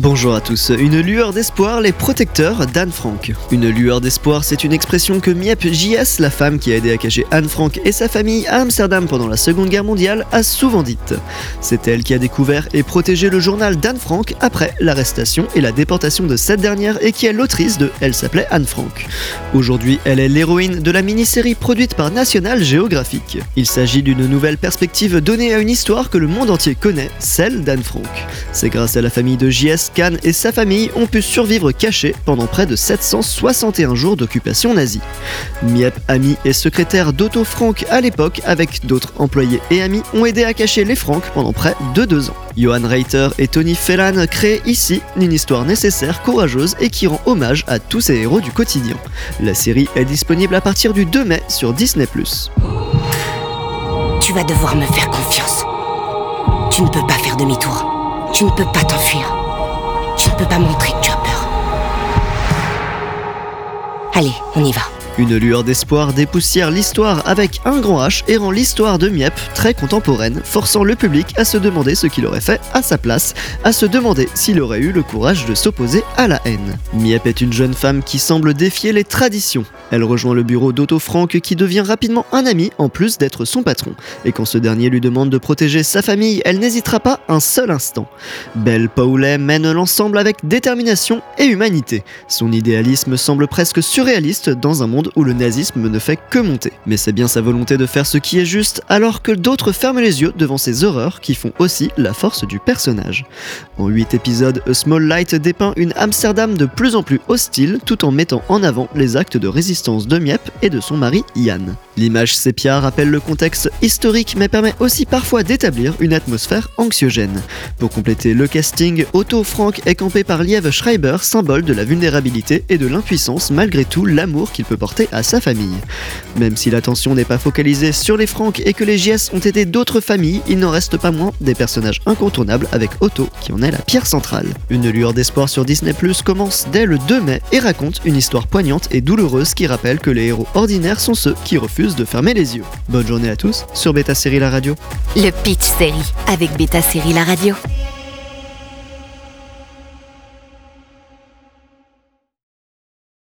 Bonjour à tous. Une lueur d'espoir, les protecteurs d'Anne Frank. Une lueur d'espoir, c'est une expression que Miep JS, la femme qui a aidé à cacher Anne Frank et sa famille à Amsterdam pendant la Seconde Guerre mondiale, a souvent dite. C'est elle qui a découvert et protégé le journal d'Anne Frank après l'arrestation et la déportation de cette dernière et qui est l'autrice de Elle s'appelait Anne Frank. Aujourd'hui, elle est l'héroïne de la mini-série produite par National Geographic. Il s'agit d'une nouvelle perspective donnée à une histoire que le monde entier connaît, celle d'Anne Frank. C'est grâce à la famille de JS Khan et sa famille ont pu survivre cachés pendant près de 761 jours d'occupation nazie. Miep, ami et secrétaire d'Otto Frank à l'époque, avec d'autres employés et amis, ont aidé à cacher les Franks pendant près de deux ans. Johan Reiter et Tony Fellan créent ici une histoire nécessaire, courageuse et qui rend hommage à tous ces héros du quotidien. La série est disponible à partir du 2 mai sur Disney+. Tu vas devoir me faire confiance. Tu ne peux pas faire demi-tour. Tu ne peux pas t'enfuir. Tu ne peux pas montrer que tu as peur. Allez, on y va. Une lueur d'espoir dépoussière l'histoire avec un grand H et rend l'histoire de Miep très contemporaine, forçant le public à se demander ce qu'il aurait fait à sa place, à se demander s'il aurait eu le courage de s'opposer à la haine. Miep est une jeune femme qui semble défier les traditions. Elle rejoint le bureau d'Otto Frank qui devient rapidement un ami en plus d'être son patron. Et quand ce dernier lui demande de protéger sa famille, elle n'hésitera pas un seul instant. Belle Paulet mène l'ensemble avec détermination et humanité. Son idéalisme semble presque surréaliste dans un monde où le nazisme ne fait que monter. Mais c'est bien sa volonté de faire ce qui est juste, alors que d'autres ferment les yeux devant ces horreurs qui font aussi la force du personnage. En 8 épisodes, A Small Light dépeint une Amsterdam de plus en plus hostile tout en mettant en avant les actes de résistance de Miep et de son mari Yann. L'image sépia rappelle le contexte historique mais permet aussi parfois d'établir une atmosphère anxiogène. Pour compléter le casting, Otto Frank est campé par Liev Schreiber, symbole de la vulnérabilité et de l'impuissance malgré tout l'amour qu'il peut porter à sa famille. Même si l'attention n'est pas focalisée sur les Franks et que les JS ont aidé d'autres familles, il n'en reste pas moins des personnages incontournables avec Otto qui en est la pierre centrale. Une lueur d'espoir sur Disney Plus commence dès le 2 mai et raconte une histoire poignante et douloureuse qui rappelle que les héros ordinaires sont ceux qui refusent de fermer les yeux. Bonne journée à tous sur Beta Série La Radio. Le Pitch Série avec Beta Série La Radio.